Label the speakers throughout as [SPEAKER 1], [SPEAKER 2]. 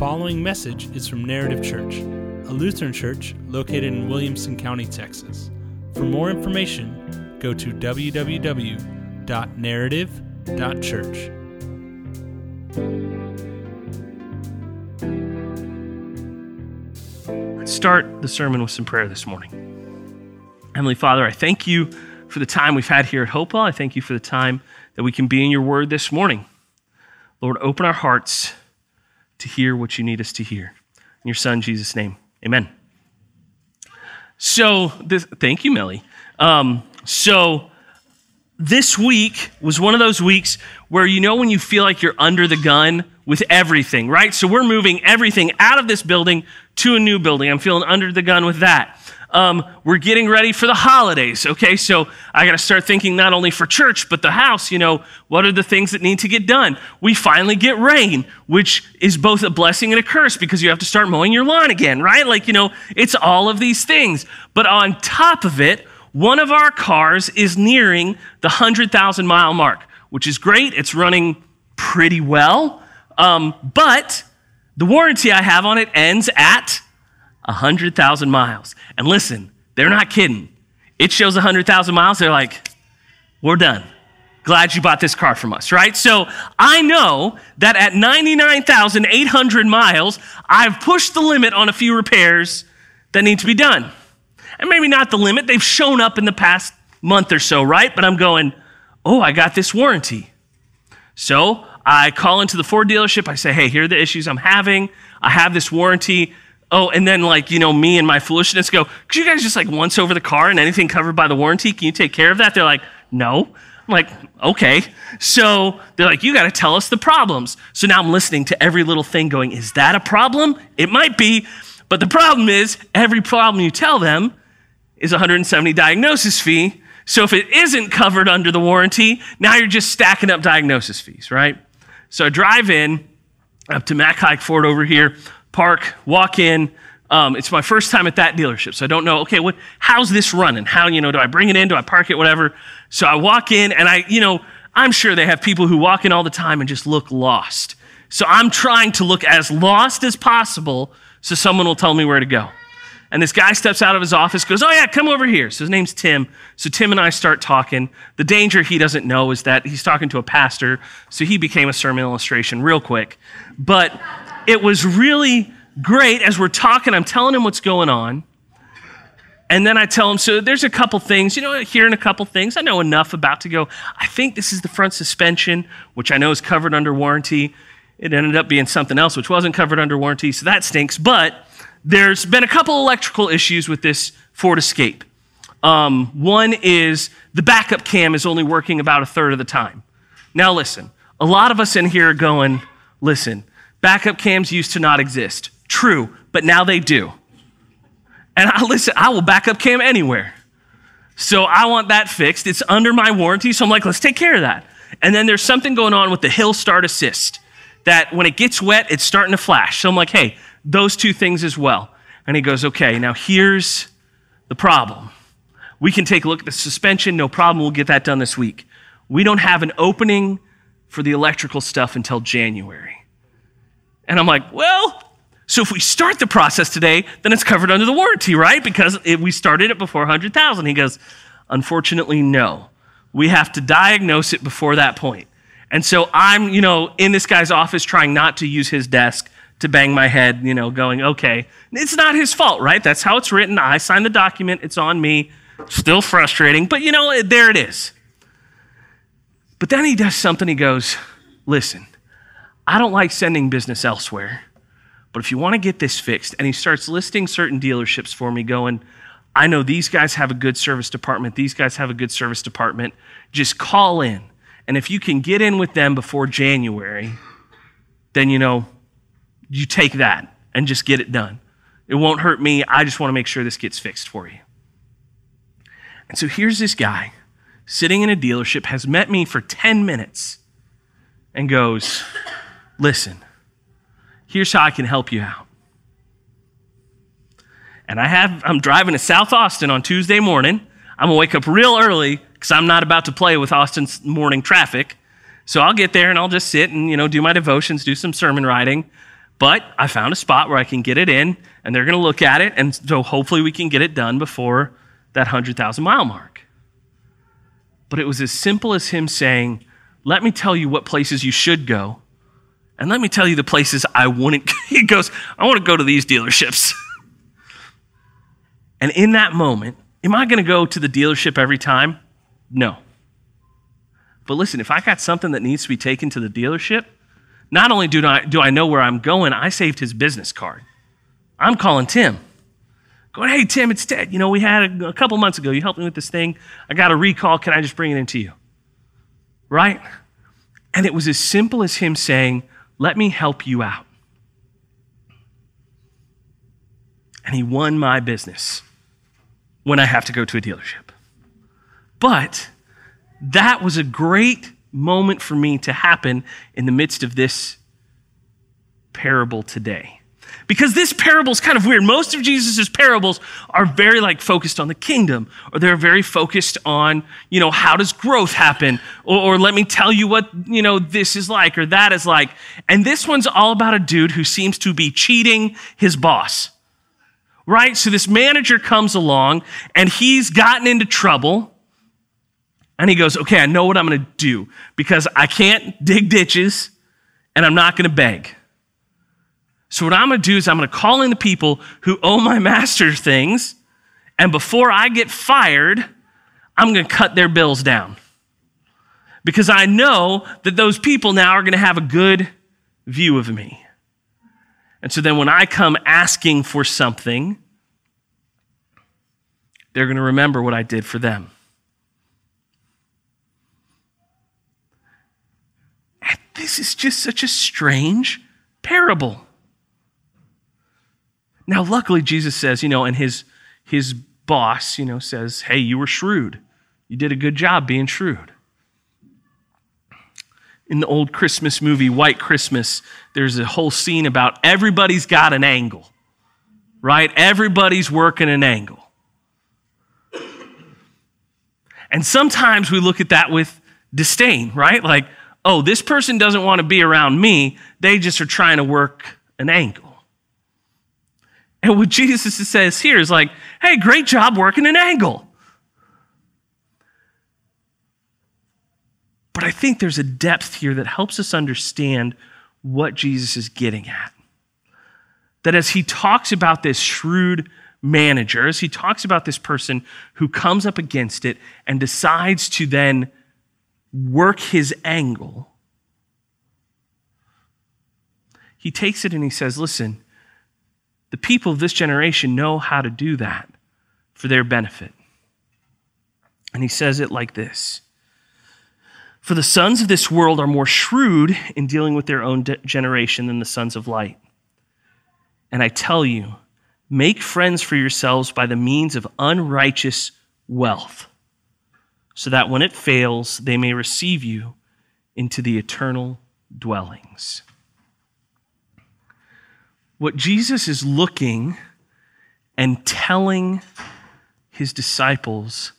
[SPEAKER 1] following message is from Narrative Church, a Lutheran church located in Williamson County, Texas. For more information, go to www.narrative.church.
[SPEAKER 2] Let's start the sermon with some prayer this morning. Heavenly Father, I thank you for the time we've had here at Hopewell. I thank you for the time that we can be in your word this morning. Lord, open our hearts to hear what you need us to hear. In your son, Jesus' name, amen. So, this, thank you, Millie. Um, so, this week was one of those weeks where you know when you feel like you're under the gun with everything, right? So, we're moving everything out of this building to a new building. I'm feeling under the gun with that. Um, we're getting ready for the holidays, okay? So I got to start thinking not only for church, but the house, you know, what are the things that need to get done? We finally get rain, which is both a blessing and a curse because you have to start mowing your lawn again, right? Like, you know, it's all of these things. But on top of it, one of our cars is nearing the 100,000 mile mark, which is great. It's running pretty well. Um, but the warranty I have on it ends at 100,000 miles. And listen, they're not kidding. It shows 100,000 miles. They're like, we're done. Glad you bought this car from us, right? So I know that at 99,800 miles, I've pushed the limit on a few repairs that need to be done. And maybe not the limit, they've shown up in the past month or so, right? But I'm going, oh, I got this warranty. So I call into the Ford dealership. I say, hey, here are the issues I'm having. I have this warranty. Oh, and then like, you know, me and my foolishness go, could you guys just like once over the car and anything covered by the warranty? Can you take care of that? They're like, no. I'm like, okay. So they're like, you got to tell us the problems. So now I'm listening to every little thing going, is that a problem? It might be. But the problem is, every problem you tell them is 170 diagnosis fee. So if it isn't covered under the warranty, now you're just stacking up diagnosis fees, right? So I drive in up to Mac Haik Ford over here, park, walk in. Um, it's my first time at that dealership, so I don't know. Okay, what? How's this running? How you know? Do I bring it in? Do I park it? Whatever. So I walk in, and I, you know, I'm sure they have people who walk in all the time and just look lost. So I'm trying to look as lost as possible, so someone will tell me where to go. And this guy steps out of his office, goes, Oh, yeah, come over here. So his name's Tim. So Tim and I start talking. The danger he doesn't know is that he's talking to a pastor, so he became a sermon illustration real quick. But it was really great as we're talking. I'm telling him what's going on. And then I tell him, so there's a couple things, you know, hearing a couple things. I know enough about to go, I think this is the front suspension, which I know is covered under warranty. It ended up being something else, which wasn't covered under warranty, so that stinks. But there's been a couple electrical issues with this Ford Escape. Um, one is the backup cam is only working about a third of the time. Now, listen, a lot of us in here are going, listen, backup cams used to not exist. True, but now they do. And I listen, I will backup cam anywhere. So I want that fixed. It's under my warranty. So I'm like, let's take care of that. And then there's something going on with the hill start assist that when it gets wet, it's starting to flash. So I'm like, hey, those two things as well. And he goes, okay, now here's the problem. We can take a look at the suspension, no problem. We'll get that done this week. We don't have an opening for the electrical stuff until January. And I'm like, well, so if we start the process today, then it's covered under the warranty, right? Because we started it before 100,000. He goes, unfortunately, no. We have to diagnose it before that point. And so I'm, you know, in this guy's office trying not to use his desk to bang my head, you know, going, okay, it's not his fault, right? That's how it's written. I signed the document. It's on me. Still frustrating, but you know, there it is. But then he does something. He goes, listen, I don't like sending business elsewhere, but if you want to get this fixed, and he starts listing certain dealerships for me, going, I know these guys have a good service department. These guys have a good service department. Just call in. And if you can get in with them before January, then, you know, you take that and just get it done. It won't hurt me. I just want to make sure this gets fixed for you. And so here's this guy sitting in a dealership, has met me for 10 minutes, and goes, Listen, here's how I can help you out. And I have, I'm driving to South Austin on Tuesday morning. I'm gonna wake up real early because I'm not about to play with Austin's morning traffic. So I'll get there and I'll just sit and, you know, do my devotions, do some sermon writing. But I found a spot where I can get it in, and they're going to look at it, and so hopefully we can get it done before that 100,000 mile mark. But it was as simple as him saying, Let me tell you what places you should go, and let me tell you the places I wouldn't. he goes, I want to go to these dealerships. and in that moment, am I going to go to the dealership every time? No. But listen, if I got something that needs to be taken to the dealership, not only do I, do I know where I'm going, I saved his business card. I'm calling Tim. Going, hey, Tim, it's Ted. You know, we had a, a couple months ago, you helped me with this thing. I got a recall. Can I just bring it into you? Right? And it was as simple as him saying, let me help you out. And he won my business when I have to go to a dealership. But that was a great moment for me to happen in the midst of this parable today. Because this parable is kind of weird. Most of Jesus' parables are very like focused on the kingdom, or they're very focused on, you know, how does growth happen? Or, or let me tell you what, you know, this is like or that is like. And this one's all about a dude who seems to be cheating his boss. Right? So this manager comes along and he's gotten into trouble and he goes, Okay, I know what I'm going to do because I can't dig ditches and I'm not going to beg. So, what I'm going to do is I'm going to call in the people who owe my master things. And before I get fired, I'm going to cut their bills down. Because I know that those people now are going to have a good view of me. And so then when I come asking for something, they're going to remember what I did for them. This is just such a strange parable. Now, luckily, Jesus says, you know, and his, his boss, you know, says, hey, you were shrewd. You did a good job being shrewd. In the old Christmas movie, White Christmas, there's a whole scene about everybody's got an angle, right? Everybody's working an angle. And sometimes we look at that with disdain, right? Like, oh, this person doesn't want to be around me. They just are trying to work an angle. And what Jesus says here is like, hey, great job working an angle. But I think there's a depth here that helps us understand what Jesus is getting at. That as he talks about this shrewd manager, as he talks about this person who comes up against it and decides to then work his angle, he takes it and he says, Listen, the people of this generation know how to do that for their benefit. And he says it like this For the sons of this world are more shrewd in dealing with their own de- generation than the sons of light. And I tell you, make friends for yourselves by the means of unrighteous wealth so that when it fails, they may receive you into the eternal dwellings. What Jesus is looking and telling his disciples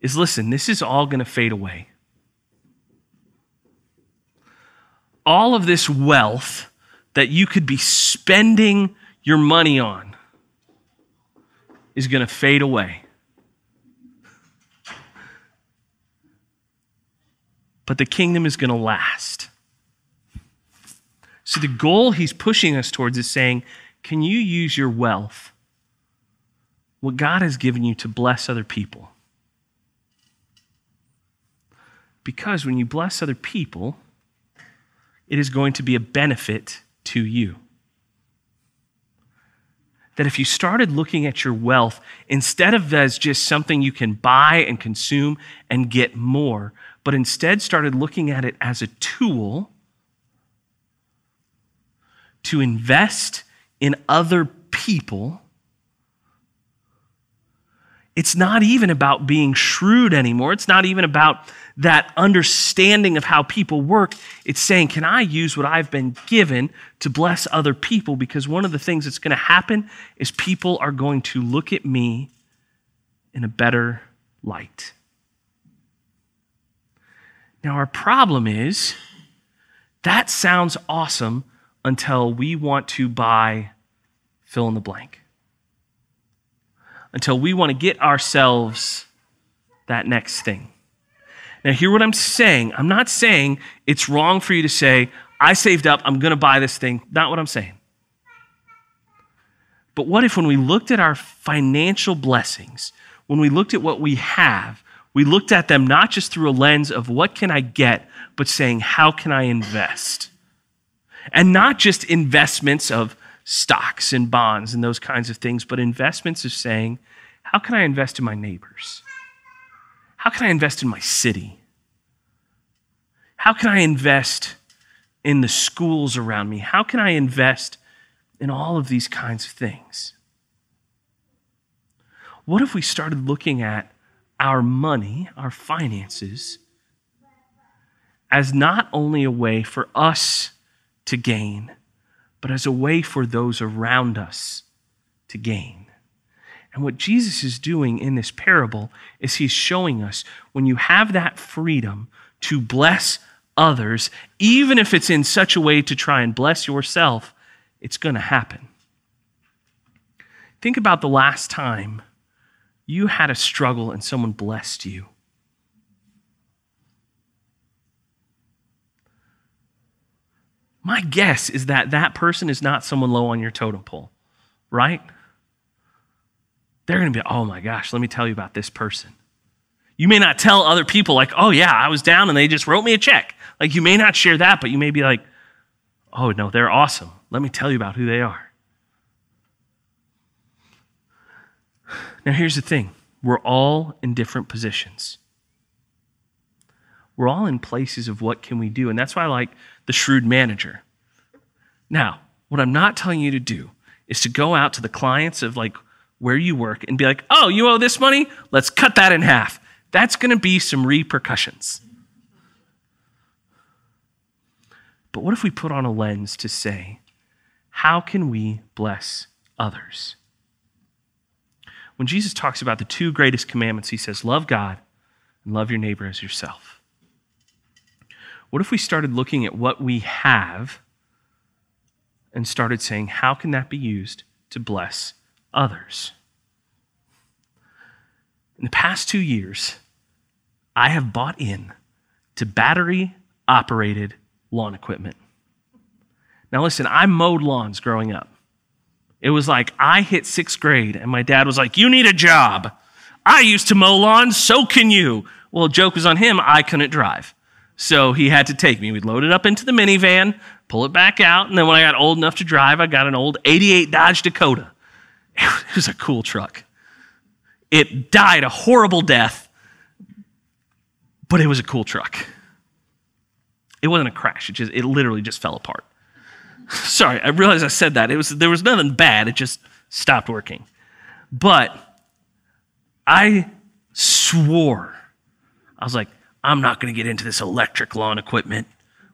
[SPEAKER 2] is listen, this is all going to fade away. All of this wealth that you could be spending your money on is going to fade away. but the kingdom is going to last. So the goal he's pushing us towards is saying, can you use your wealth, what God has given you, to bless other people? Because when you bless other people, it is going to be a benefit to you. That if you started looking at your wealth instead of as just something you can buy and consume and get more, but instead started looking at it as a tool to invest in other people. It's not even about being shrewd anymore. It's not even about that understanding of how people work. It's saying, can I use what I've been given to bless other people? Because one of the things that's going to happen is people are going to look at me in a better light. Now, our problem is that sounds awesome until we want to buy fill in the blank. Until we want to get ourselves that next thing. Now, hear what I'm saying. I'm not saying it's wrong for you to say, I saved up, I'm going to buy this thing. Not what I'm saying. But what if, when we looked at our financial blessings, when we looked at what we have, we looked at them not just through a lens of what can I get, but saying, how can I invest? And not just investments of stocks and bonds and those kinds of things, but investments of saying, how can I invest in my neighbors? How can I invest in my city? How can I invest in the schools around me? How can I invest in all of these kinds of things? What if we started looking at our money, our finances, as not only a way for us to gain, but as a way for those around us to gain? And what Jesus is doing in this parable is he's showing us when you have that freedom to bless others, even if it's in such a way to try and bless yourself, it's going to happen. Think about the last time you had a struggle and someone blessed you. My guess is that that person is not someone low on your totem pole, right? They're going to be, oh my gosh, let me tell you about this person. You may not tell other people, like, oh yeah, I was down and they just wrote me a check. Like, you may not share that, but you may be like, oh no, they're awesome. Let me tell you about who they are. Now, here's the thing we're all in different positions. We're all in places of what can we do. And that's why I like the shrewd manager. Now, what I'm not telling you to do is to go out to the clients of like where you work and be like, oh, you owe this money? Let's cut that in half. That's going to be some repercussions. But what if we put on a lens to say, how can we bless others? When Jesus talks about the two greatest commandments, he says, love God and love your neighbor as yourself. What if we started looking at what we have and started saying, how can that be used to bless others? In the past two years, I have bought in to battery operated lawn equipment. Now, listen, I mowed lawns growing up. It was like I hit sixth grade, and my dad was like, You need a job. I used to mow lawns, so can you. Well, joke was on him, I couldn't drive. So he had to take me. We'd load it up into the minivan, pull it back out, and then when I got old enough to drive, I got an old 88 Dodge Dakota. It was a cool truck. It died a horrible death, but it was a cool truck. It wasn't a crash. It just it literally just fell apart. Sorry, I realized I said that. It was there was nothing bad. It just stopped working. But I swore. I was like, I'm not going to get into this electric lawn equipment.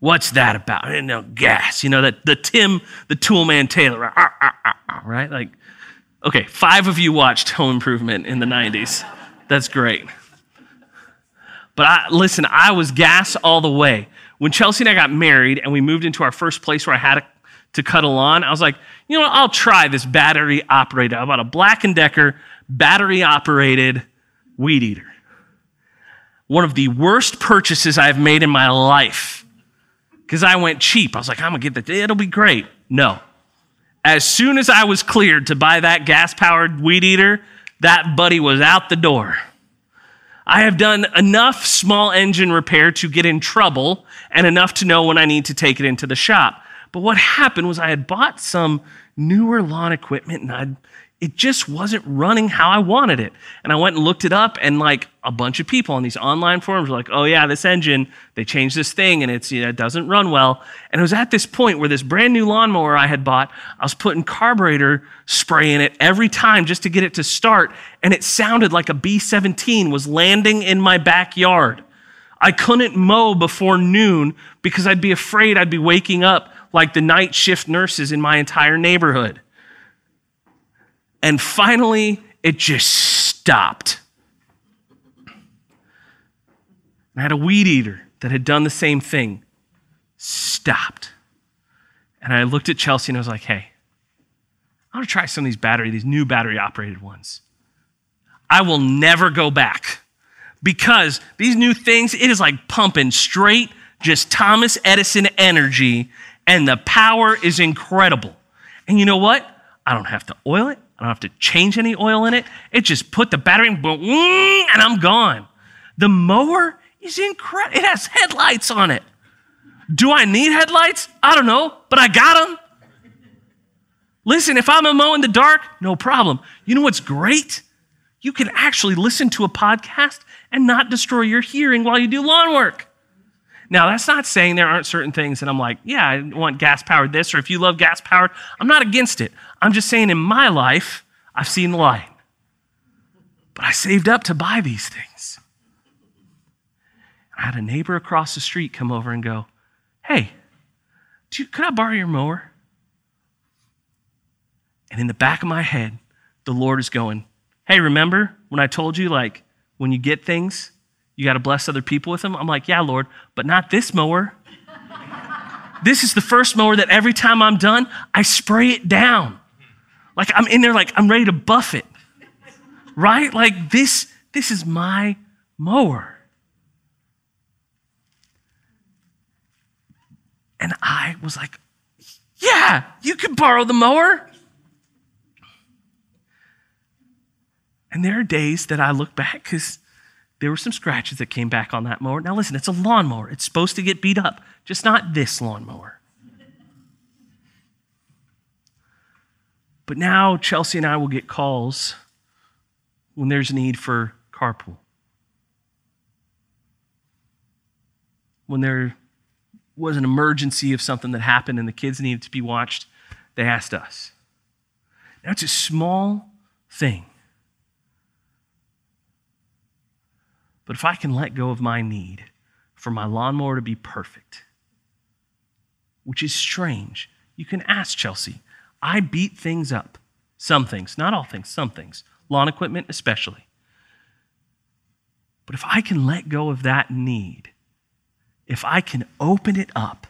[SPEAKER 2] What's that about? I didn't know gas. You know that the Tim, the Toolman Taylor, ah, ah, ah, right? Like, okay, five of you watched Home Improvement in the '90s. That's great. But I, listen, I was gas all the way when Chelsea and I got married and we moved into our first place where I had to cut a lawn, I was like, you know what? I'll try this battery operated. I bought a Black & Decker battery operated weed eater. One of the worst purchases I've made in my life because I went cheap. I was like, I'm going to get that. It'll be great. No. As soon as I was cleared to buy that gas powered weed eater, that buddy was out the door. I have done enough small engine repair to get in trouble and enough to know when I need to take it into the shop. But what happened was I had bought some newer lawn equipment and I'd, it just wasn't running how I wanted it. And I went and looked it up, and like a bunch of people on these online forums were like, oh, yeah, this engine, they changed this thing and it's, you know, it doesn't run well. And it was at this point where this brand new lawnmower I had bought, I was putting carburetor spray in it every time just to get it to start. And it sounded like a B 17 was landing in my backyard. I couldn't mow before noon because I'd be afraid I'd be waking up like the night shift nurses in my entire neighborhood. And finally, it just stopped. I had a weed eater that had done the same thing, stopped. And I looked at Chelsea and I was like, hey, I want to try some of these battery, these new battery operated ones. I will never go back because these new things, it is like pumping straight, just Thomas Edison energy, and the power is incredible. And you know what? I don't have to oil it. I don't have to change any oil in it. It just put the battery in, boom, and I'm gone. The mower is incredible. It has headlights on it. Do I need headlights? I don't know, but I got them. Listen, if I'm a mow in the dark, no problem. You know what's great? You can actually listen to a podcast and not destroy your hearing while you do lawn work. Now, that's not saying there aren't certain things that I'm like, yeah, I want gas powered this, or if you love gas powered, I'm not against it. I'm just saying in my life, I've seen the light. But I saved up to buy these things. I had a neighbor across the street come over and go, hey, you, could I borrow your mower? And in the back of my head, the Lord is going, hey, remember when I told you, like, when you get things, you got to bless other people with them? I'm like, yeah, Lord, but not this mower. this is the first mower that every time I'm done, I spray it down. Like I'm in there, like I'm ready to buff it. Right? Like this, this is my mower. And I was like, yeah, you can borrow the mower. And there are days that I look back because there were some scratches that came back on that mower. Now, listen, it's a lawnmower. It's supposed to get beat up, just not this lawnmower. But now Chelsea and I will get calls when there's a need for carpool. When there was an emergency of something that happened and the kids needed to be watched, they asked us. Now, it's a small thing. But if I can let go of my need for my lawnmower to be perfect, which is strange, you can ask Chelsea. I beat things up. Some things, not all things, some things. Lawn equipment, especially. But if I can let go of that need, if I can open it up,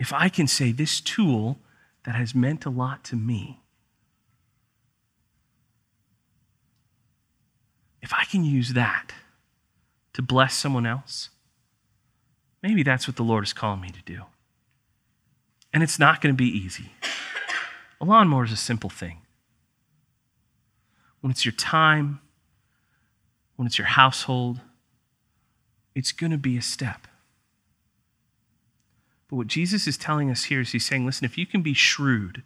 [SPEAKER 2] if I can say, this tool that has meant a lot to me, if I can use that to bless someone else, maybe that's what the Lord is calling me to do. And it's not going to be easy. A lawnmower is a simple thing. When it's your time, when it's your household, it's going to be a step. But what Jesus is telling us here is he's saying, listen, if you can be shrewd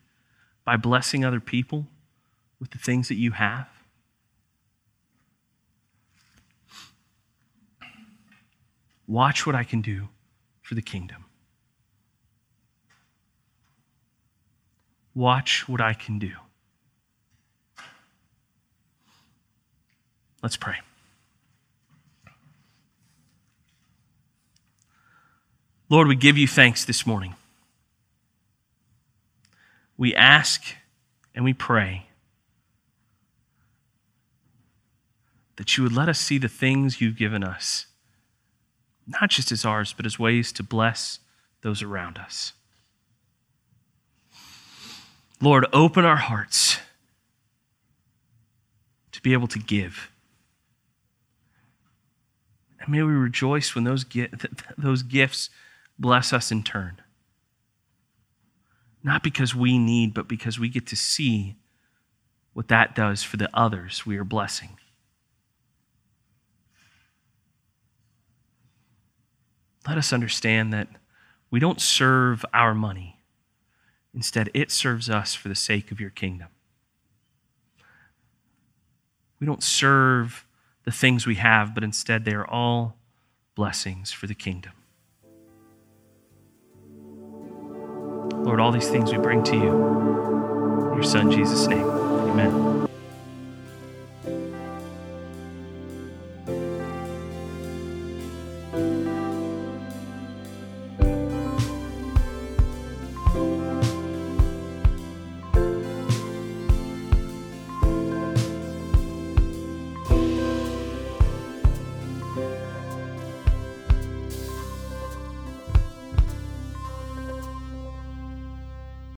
[SPEAKER 2] by blessing other people with the things that you have, Watch what I can do for the kingdom. Watch what I can do. Let's pray. Lord, we give you thanks this morning. We ask and we pray that you would let us see the things you've given us not just as ours, but as ways to bless those around us. Lord, open our hearts to be able to give. And may we rejoice when those, those gifts bless us in turn. Not because we need, but because we get to see what that does for the others we are blessing. Let us understand that we don't serve our money. Instead, it serves us for the sake of your kingdom. We don't serve the things we have, but instead they are all blessings for the kingdom. Lord, all these things we bring to you. In your Son, Jesus' name. Amen.